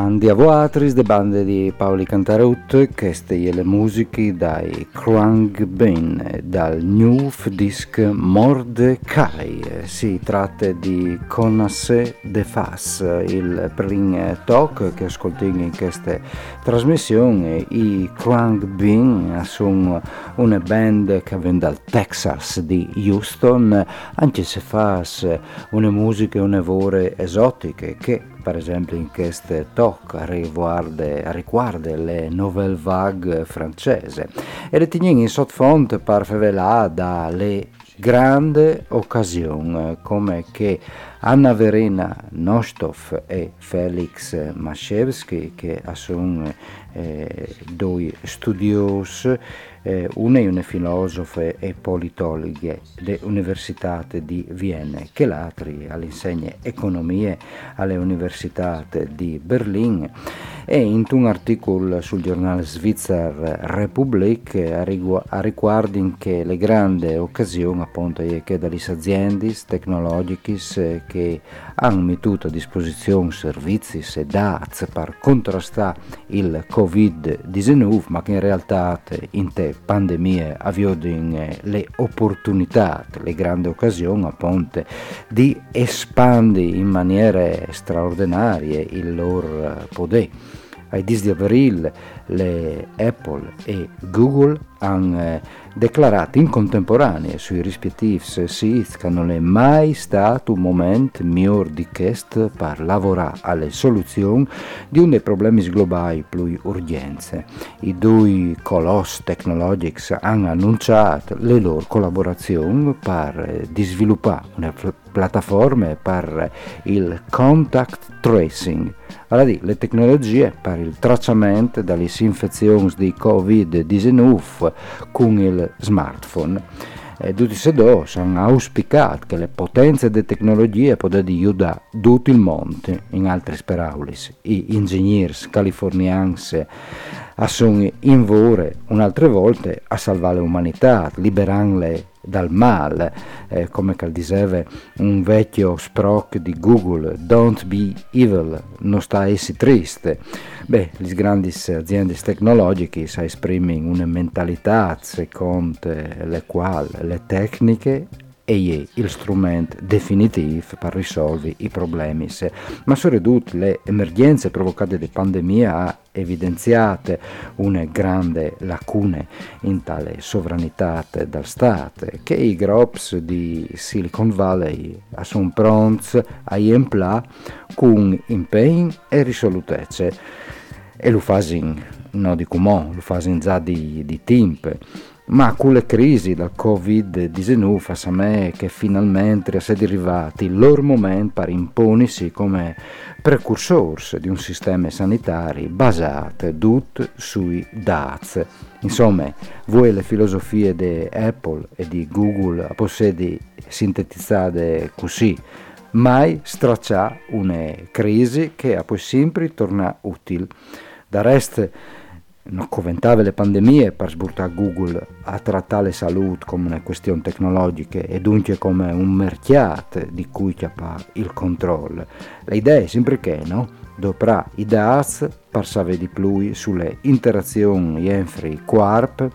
mandi avoatris de bande di Paoli Cantarut steglie le musiche dai Krang Bin dal new disc Mordecai. Si tratta di Conasse de Fas, il prin talk che ascoltiamo in queste trasmissioni. I Krang Bin sono una band che viene dal Texas di Houston, anche se fa una musica un'evore esotiche che per esempio in queste talk riguarda, riguarda le nouvelle vague francese. E le teniamo in sottofonte per favelà dalle grandi occasioni come che Anna Verena Nostov e Felix Maszewski che sono eh, due studiosi una è una filosofa e politologa dell'Università di Vienna, che l'altra all'insegna economia alle Università di Berlino e in un articolo sul giornale svizzero Republik a, riguardo che le grandi occasioni appunto che dalle aziende tecnologiche che hanno messo a disposizione servizi e dati per contrastare il Covid-19 ma che in realtà in te pandemie avevano le opportunità, le grandi occasioni appunto di espandere in maniera straordinaria il loro potere ai 10 di aprile le Apple e Google hanno eh, dichiarato in contemporanea sui rispettivi siti che non è mai stato un momento migliore di questo per lavorare alle soluzioni di uno dei problemi globali più urgenti. I due colossi tecnologici hanno annunciato le loro collaborazioni per eh, sviluppare una piattaforma per il contact tracing allora, le tecnologie per il tracciamento dalle infezioni di Covid-19 con il smartphone. E tutti questi due hanno auspicato che le potenze delle tecnologie possano aiutare tutto il mondo, in altre parole, i ingegneri californiani sono in vore un'altra volta a salvare l'umanità, liberarle dal male, eh, come diceva un vecchio sproc di Google, don't be evil, non sta essere triste. Beh, le grandi aziende tecnologiche esprimono una mentalità secondo le quali le tecniche e il strumento definitivo per risolvere i problemi. Ma soprattutto le emergenze provocate da pandemia ha evidenziato una grande lacuna in tale sovranità del Stato che i groups di Silicon Valley sono pronti a empla con impegno e risolutezza e lo fanno non di comò, lo fanno già di, di tempo ma con le crisi dal Covid-19 fa me che finalmente si è arrivati il loro momento per imporsi come precursori di un sistema sanitario basato tutto sui dati. Insomma, voi le filosofie di Apple e di Google possiede sintetizzate così mai straccià una crisi che a poi sempre torna utile. Da resto, non coventava le pandemie per sburtare Google a trattare la salute come una questione tecnologica e dunque come un mercato di cui c'è il controllo. L'idea è sempre che, no? Doprà i dati per sapere di più sulle interazioni entre corpo,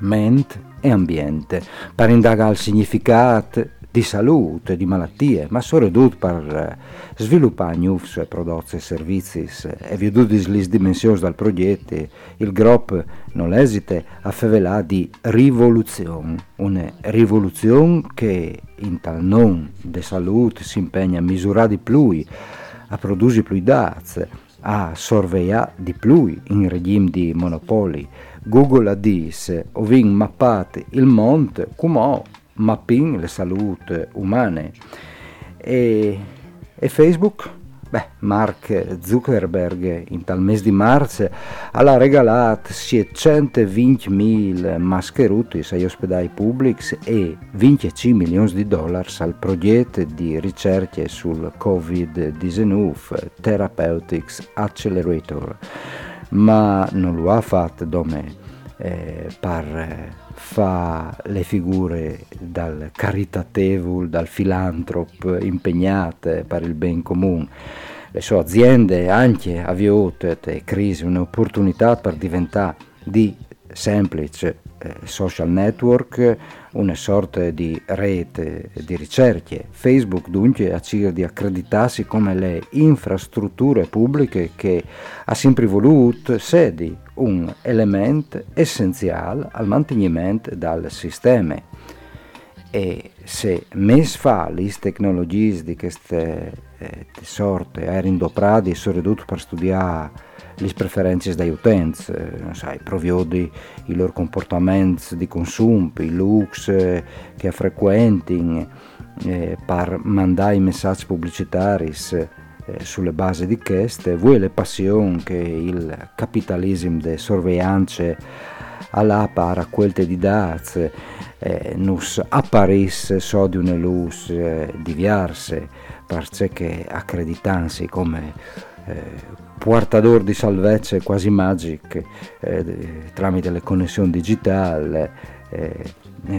mente e ambiente, per indagare il significato di salute, di malattie, ma soprattutto per eh, sviluppare nuovi prodotti e servizi. E veduto le dimensioni del progetto, il gruppo non esita a favelare di rivoluzione, una rivoluzione che in tal nome di salute si impegna a misurare di più, a produrre più dati, a sorvegliare di più in regime di monopoli. Google ha detto, ho mappato il mondo come mapping le salute umane. E, e Facebook? Beh, Mark Zuckerberg in tal mese di marzo ha regalato 620.000 mascherute agli ospedali pubblici e 25 milioni di dollari al progetto di ricerche sul Covid-19 Therapeutics Accelerator, ma non lo ha fatto dome eh, per fa le figure dal caritatevole, dal filantrop impegnate per il ben comune. Le sue aziende anche avviato crisi un'opportunità per diventare di semplice eh, social network, una sorta di rete di ricerche. Facebook dunque ha cercato di accreditarsi come le infrastrutture pubbliche che ha sempre voluto sedi un elemento essenziale al mantenimento del sistema. E se mes fa le tecnologie di queste eh, sorte erano indoprate e sono ridotte per studiare le preferenze degli utenti, eh, sai, provvedi i loro comportamenti di consumo, i looks eh, che frequentano, eh, per mandare i messaggi pubblicitari eh, sulle basi di queste, voi le passioni che il capitalismo de sorveglianze alla para quel di daz eh, nus apparis so di una luce eh, diverse perché accreditansi come eh, portador di salvezza quasi magic eh, tramite le connessioni digitali eh,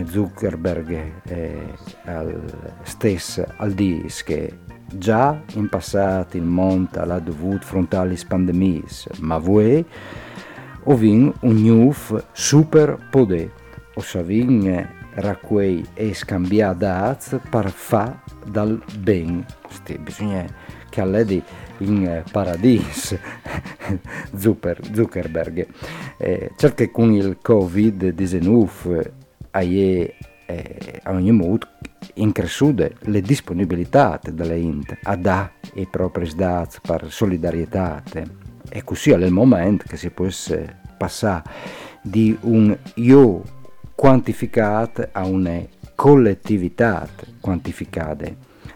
Zuckerberg eh, al stesso al dis che già in passato il mondo ha dovuto affrontare le pandemie ma voi ovin un new super poder o savin racquei e scambiare dati per fa dal ben. Bisogna che all'edi in eh, paradiso Zuckerberg. Eh, certo che con il Covid-19 eh, a ogni modo incresciute le disponibilità delle int a dare i propri dati per solidarietà e così è il momento che si può passare di un io quantificato a una collettività quantificata.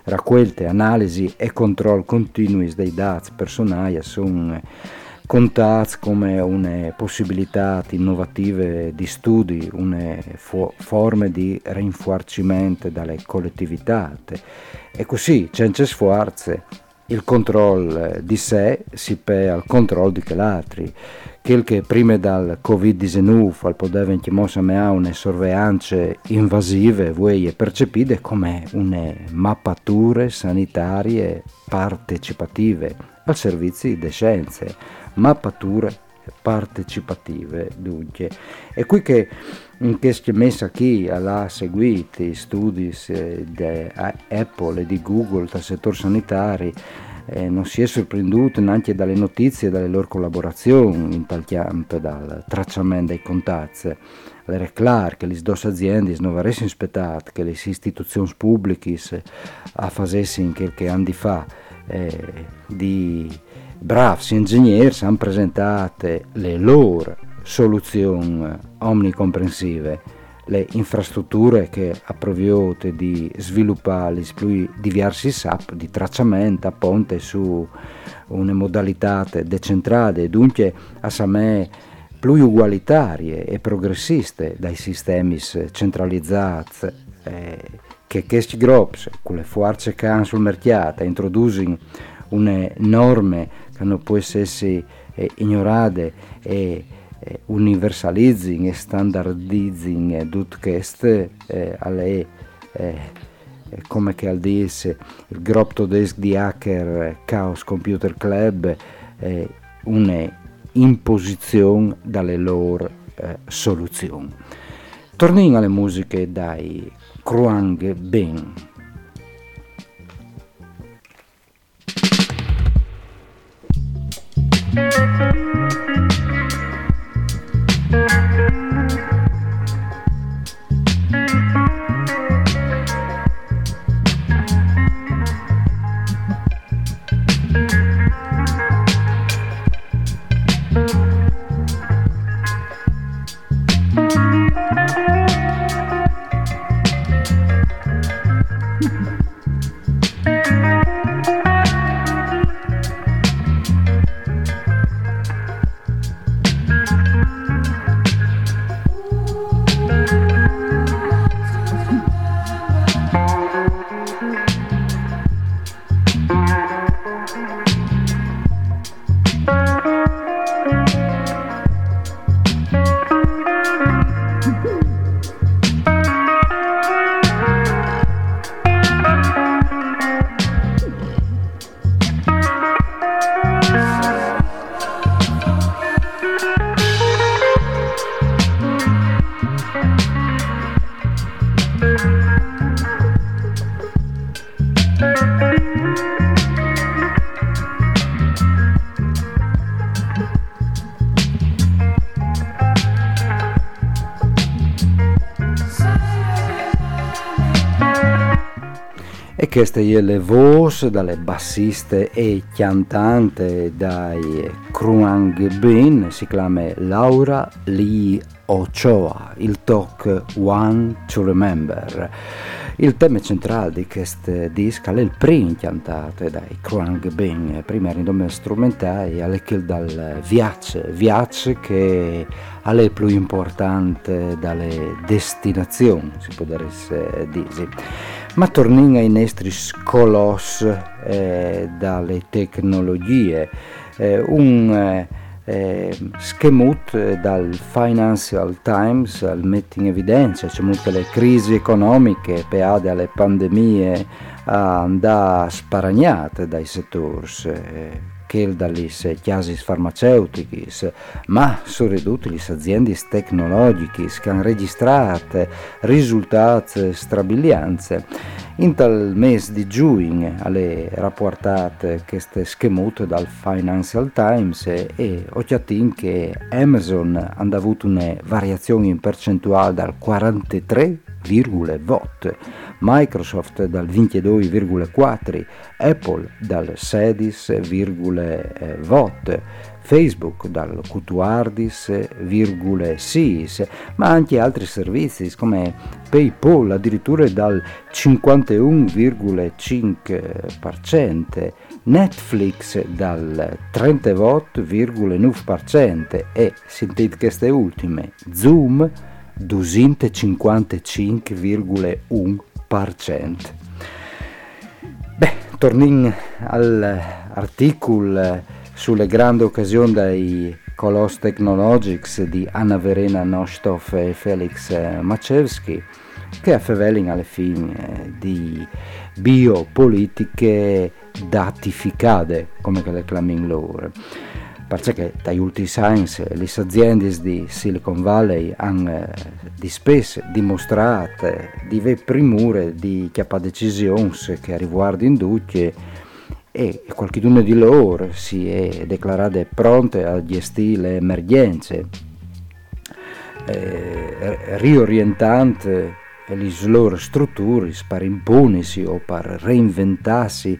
Raccolte, analisi e controllo continui dei dati personali sono contati come una possibilità innovative di studi, una forme di rinforcimento dalle collettività. E così, senza sforzi, il controllo di sé si pea al controllo di quell'altri quel che prima dal Covid-19 al poteva chiamare una sorveglianza invasive, voi percepite come une mappature sanitarie partecipative al servizio di scienze, mappature partecipative dunque. E qui che in queste messa qui ha seguito i studi di Apple e di Google dal settore sanitario eh, non si è sorprenduto neanche dalle notizie e dalle loro collaborazioni in tal campo, dal tracciamento dei contatti. Era chiaro che le due aziende non avrebbero aspettato che le istituzioni pubbliche facessero qualche anni fa eh, di bravi ingegneri hanno presentato le loro soluzioni omnicomprensive le infrastrutture che ha provato di sviluppare più diversi SAP di tracciamento a ponte su una modalità decentrata e dunque a me più ugualitarie e progressiste dai sistemi centralizzati eh, che questi gruppi, con le forze che hanno sul mercato, introducono una non può essere eh, ignorate e eh, universalizzing e standardizzing tutto questo eh, alle eh, come che al disse il gruppo tedesco di hacker Chaos Computer Club eh, una imposizione dalle loro eh, soluzioni. Torniamo alle musiche dai Kruang Ben. Queste le voci dalle bassiste e cantante dai Kruang Bin si chiama Laura Lee Ochoa, il talk One to Remember. Il tema centrale di questo disco è il primo cantato dai Kruang Bin, prima era in nome strumentale, è quello dal viaggio, viaggio che è più importante dalle destinazioni, si può dire ma torniamo ai nostri scolos eh, dalle tecnologie. Eh, un eh, eh schemut dal Financial Times al mette in evidenza cioè tutte le crisi economiche peade alle pandemie andà sparagnate dai settori dalle chiasis farmaceutiche, ma soprattutto le aziende tecnologiche che hanno registrato risultati strabilianti. In tal mese di giugno alle rapportate queste schemute dal Financial Times e ho chiatin che Amazon ha avuto una variazione in percentuale dal 43,8 Microsoft dal 22,4, Apple dal 16,8, Facebook dal 14,6, ma anche altri servizi come PayPal addirittura dal 51,5%, Netflix dal 38,9% e, sentite queste ultime, Zoom 255,1%. Beh, torniamo all'articolo sulle grandi occasioni dei Colos Technologics di Anna Verena Nostov e Felix Machewski che affervelano alle fine di biopolitiche datificate, come le chiamano loro perché dagli ultimi anni le aziende di Silicon Valley hanno eh, di spesso dimostrato di primure di chiappa decisioni che riguardano tutti e qualcuno di loro si è dichiarato pronto a gestire le emergenze, eh, riorientando le loro strutture per imponersi o per reinventarsi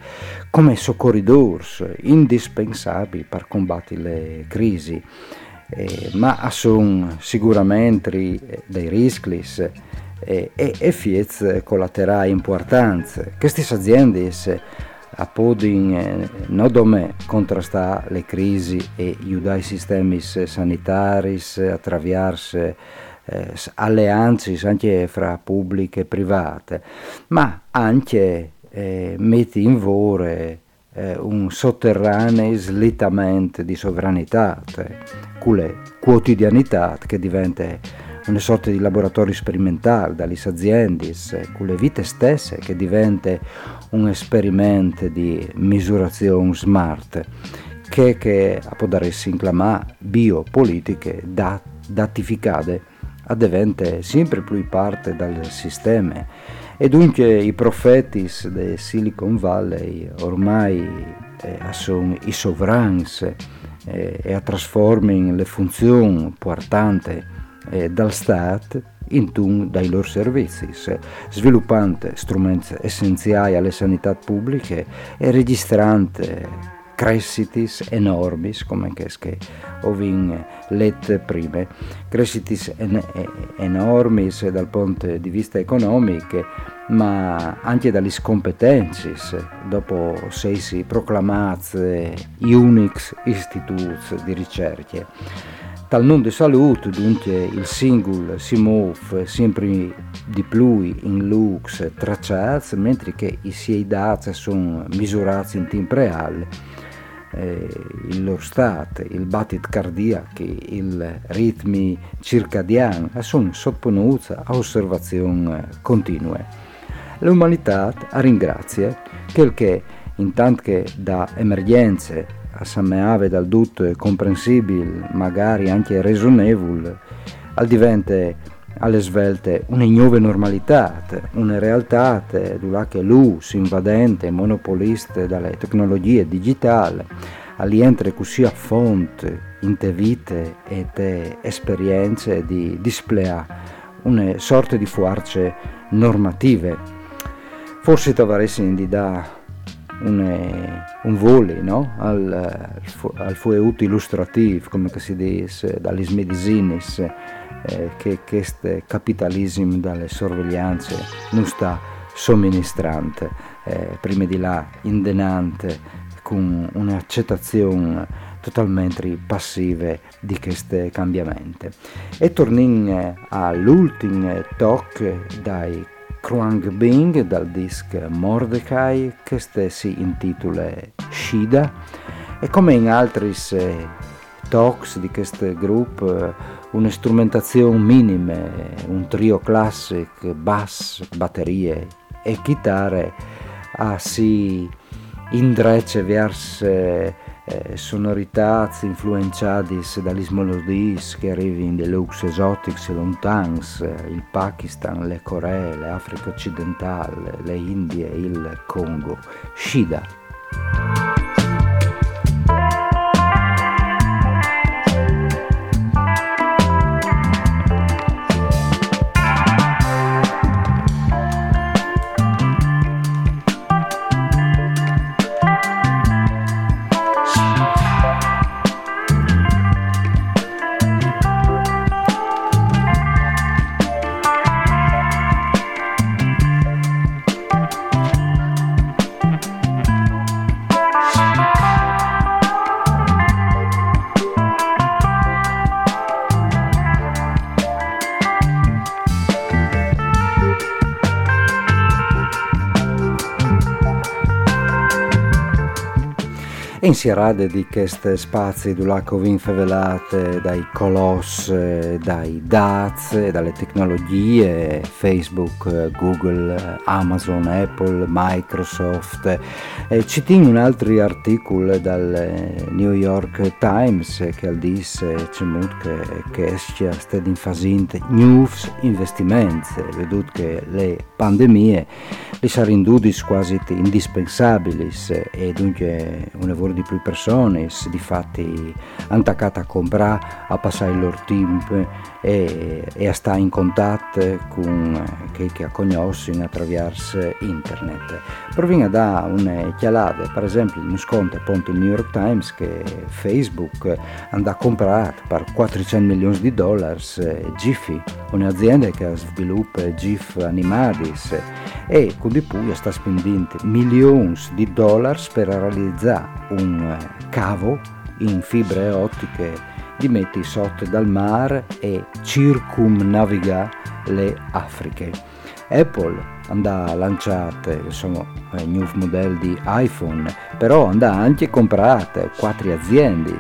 come soccorridori indispensabili per combattere le crisi. Eh, ma sono sicuramente dei rischi eh, e effetti collaterali importanti. Queste aziende appodono eh, non dome contrastare le crisi e aiutare i sistemi sanitari attraverso eh, alleanze anche fra pubbliche e private, ma anche eh, metti in vore eh, un sotterraneo slittamento di sovranità, cioè, quotidianità che diventa una sorta di laboratorio sperimentale dalle aziende, con le vite stesse che diventa un esperimento di misurazione smart che, che può darsi in biopolitiche dat, datificate a diventa sempre più parte dal sistema. E dunque i profeti del Silicon Valley ormai eh, sono i sovrani eh, e a trasformare le funzioni importanti eh, dal Stato in dai loro servizi, sviluppando strumenti essenziali alle sanità pubbliche e registrando crescitis enormis, come che ovin let prime, crescitis en, enormis dal punto di vista economico, ma anche dalle competenze, dopo sei si proclamate Unix Institutes di ricerche. Tal non di salute, dunque, il singolo si muove sempre di più in lux tracciati, mentre che i suoi dati sono misurati in tempo reale eh, il loro stato, il battito cardiaco, i ritmi circadiani sono sottoposti a osservazioni continue. L'umanità ringrazia quel che, intanto che da emergenze a assameave dal tutto comprensibile, magari anche ragionevole, al diventa alle svelte una nuova normalità, una realtà dove che l'US invadente e monopolista dalle tecnologie digitali all'entre così a fonte in te vite e te esperienze di displea una sorta di forze normative. Forse troveresti di da un, un volo no? al, al fueut illustrativo, come si dice, dalle medicinis, eh, che questo capitalismo dalle sorveglianze non sta somministrante, eh, prima di là indenante, con un'accettazione totalmente passiva di questi cambiamenti. E torniamo all'ultimo talk dai Kruang Bing dal disc Mordecai, che si intitola Shida, e come in altri eh, talks di questo gruppo eh, una strumentazione minima, un trio classico, bass, batterie e chitarre, a si indrece verso eh, sonorità influenzate dalle melodie che arrivano deluxe exotics lontans, il Pakistan, le Coree, l'Africa occidentale, le Indie, il Congo. Shida. Insierade di questi spazi dell'acqua favelate dai colossi, dai DAZ, dalle tecnologie, Facebook, Google, Amazon, Apple, Microsoft. E ci tengo un altro articolo dal New York Times che dice che, che esce sted in fasint news investimenti, vedute che le pandemie le saranno quasi indispensabili e dunque un lavoro di più persone, di fatti hanno attaccato a comprare, a passare il loro tempo e, e, a stare in contatto con chi che conoscono attraverso internet. Proviene da una chialata, per esempio, non sconto appunto il New York Times che Facebook ha comprato per 400 milioni di dollari Jiffy, un'azienda che sviluppa GIF animati e con di più sta spendendo milioni di dollari per realizzare un cavo in fibre ottiche di metti sotto dal mare e circumnaviga le Afriche. Apple andà lanciate insomma il nuovo modello di iPhone, però andà anche comprate quattro aziende,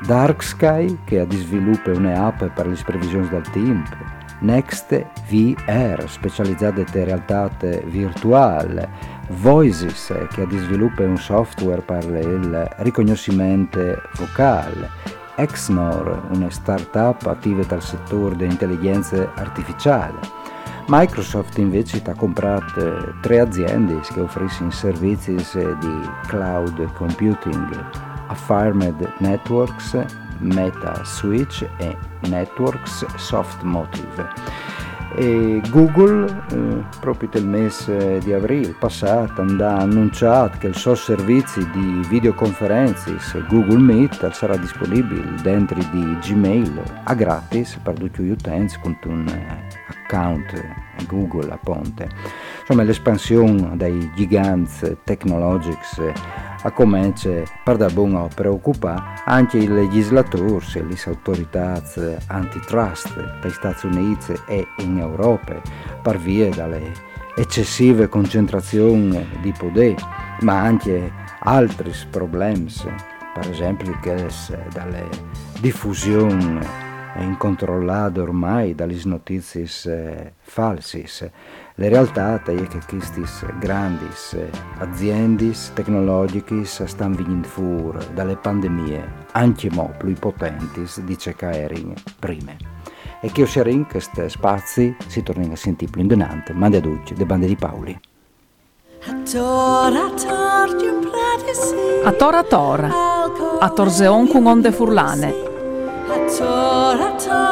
Dark Sky che ha sviluppo un'app per le previsioni del tempo, Next VR specializzata in realtà virtuale, Voices che ha sviluppo un software per il riconoscimento vocale, Exnor, una startup attiva nel settore dell'intelligenza artificiale. Microsoft invece ha comprato tre aziende che offriscono servizi di cloud computing, Affirmed Networks, Meta Switch e Networks Soft Motive. E Google, eh, proprio nel mese di aprile passato, ha annunciato che il suo servizio di videoconferenze Google Meet sarà disponibile dentro di Gmail a gratis per tutti gli utenti con un account Google a ponte. Insomma, l'espansione dei giganti tecnologici a cominciare per da buono preoccupare anche i legislatori e le autorità antitrust degli Stati Uniti e in Europa per via dalle eccessive concentrazioni di potere, ma anche altri problemi, per esempio che dalle diffusioni incontrollate ormai dalle notizie false la realtà è che queste grandi aziende tecnologiche stanno venendo fuori dalle pandemie, anche mo più potenti di erano prima. E che in questi spazi si tornano a sentire più indonante, ma da duce, de bande di Paoli. A tora tora, a torzeon con onde furlane. A tora tora,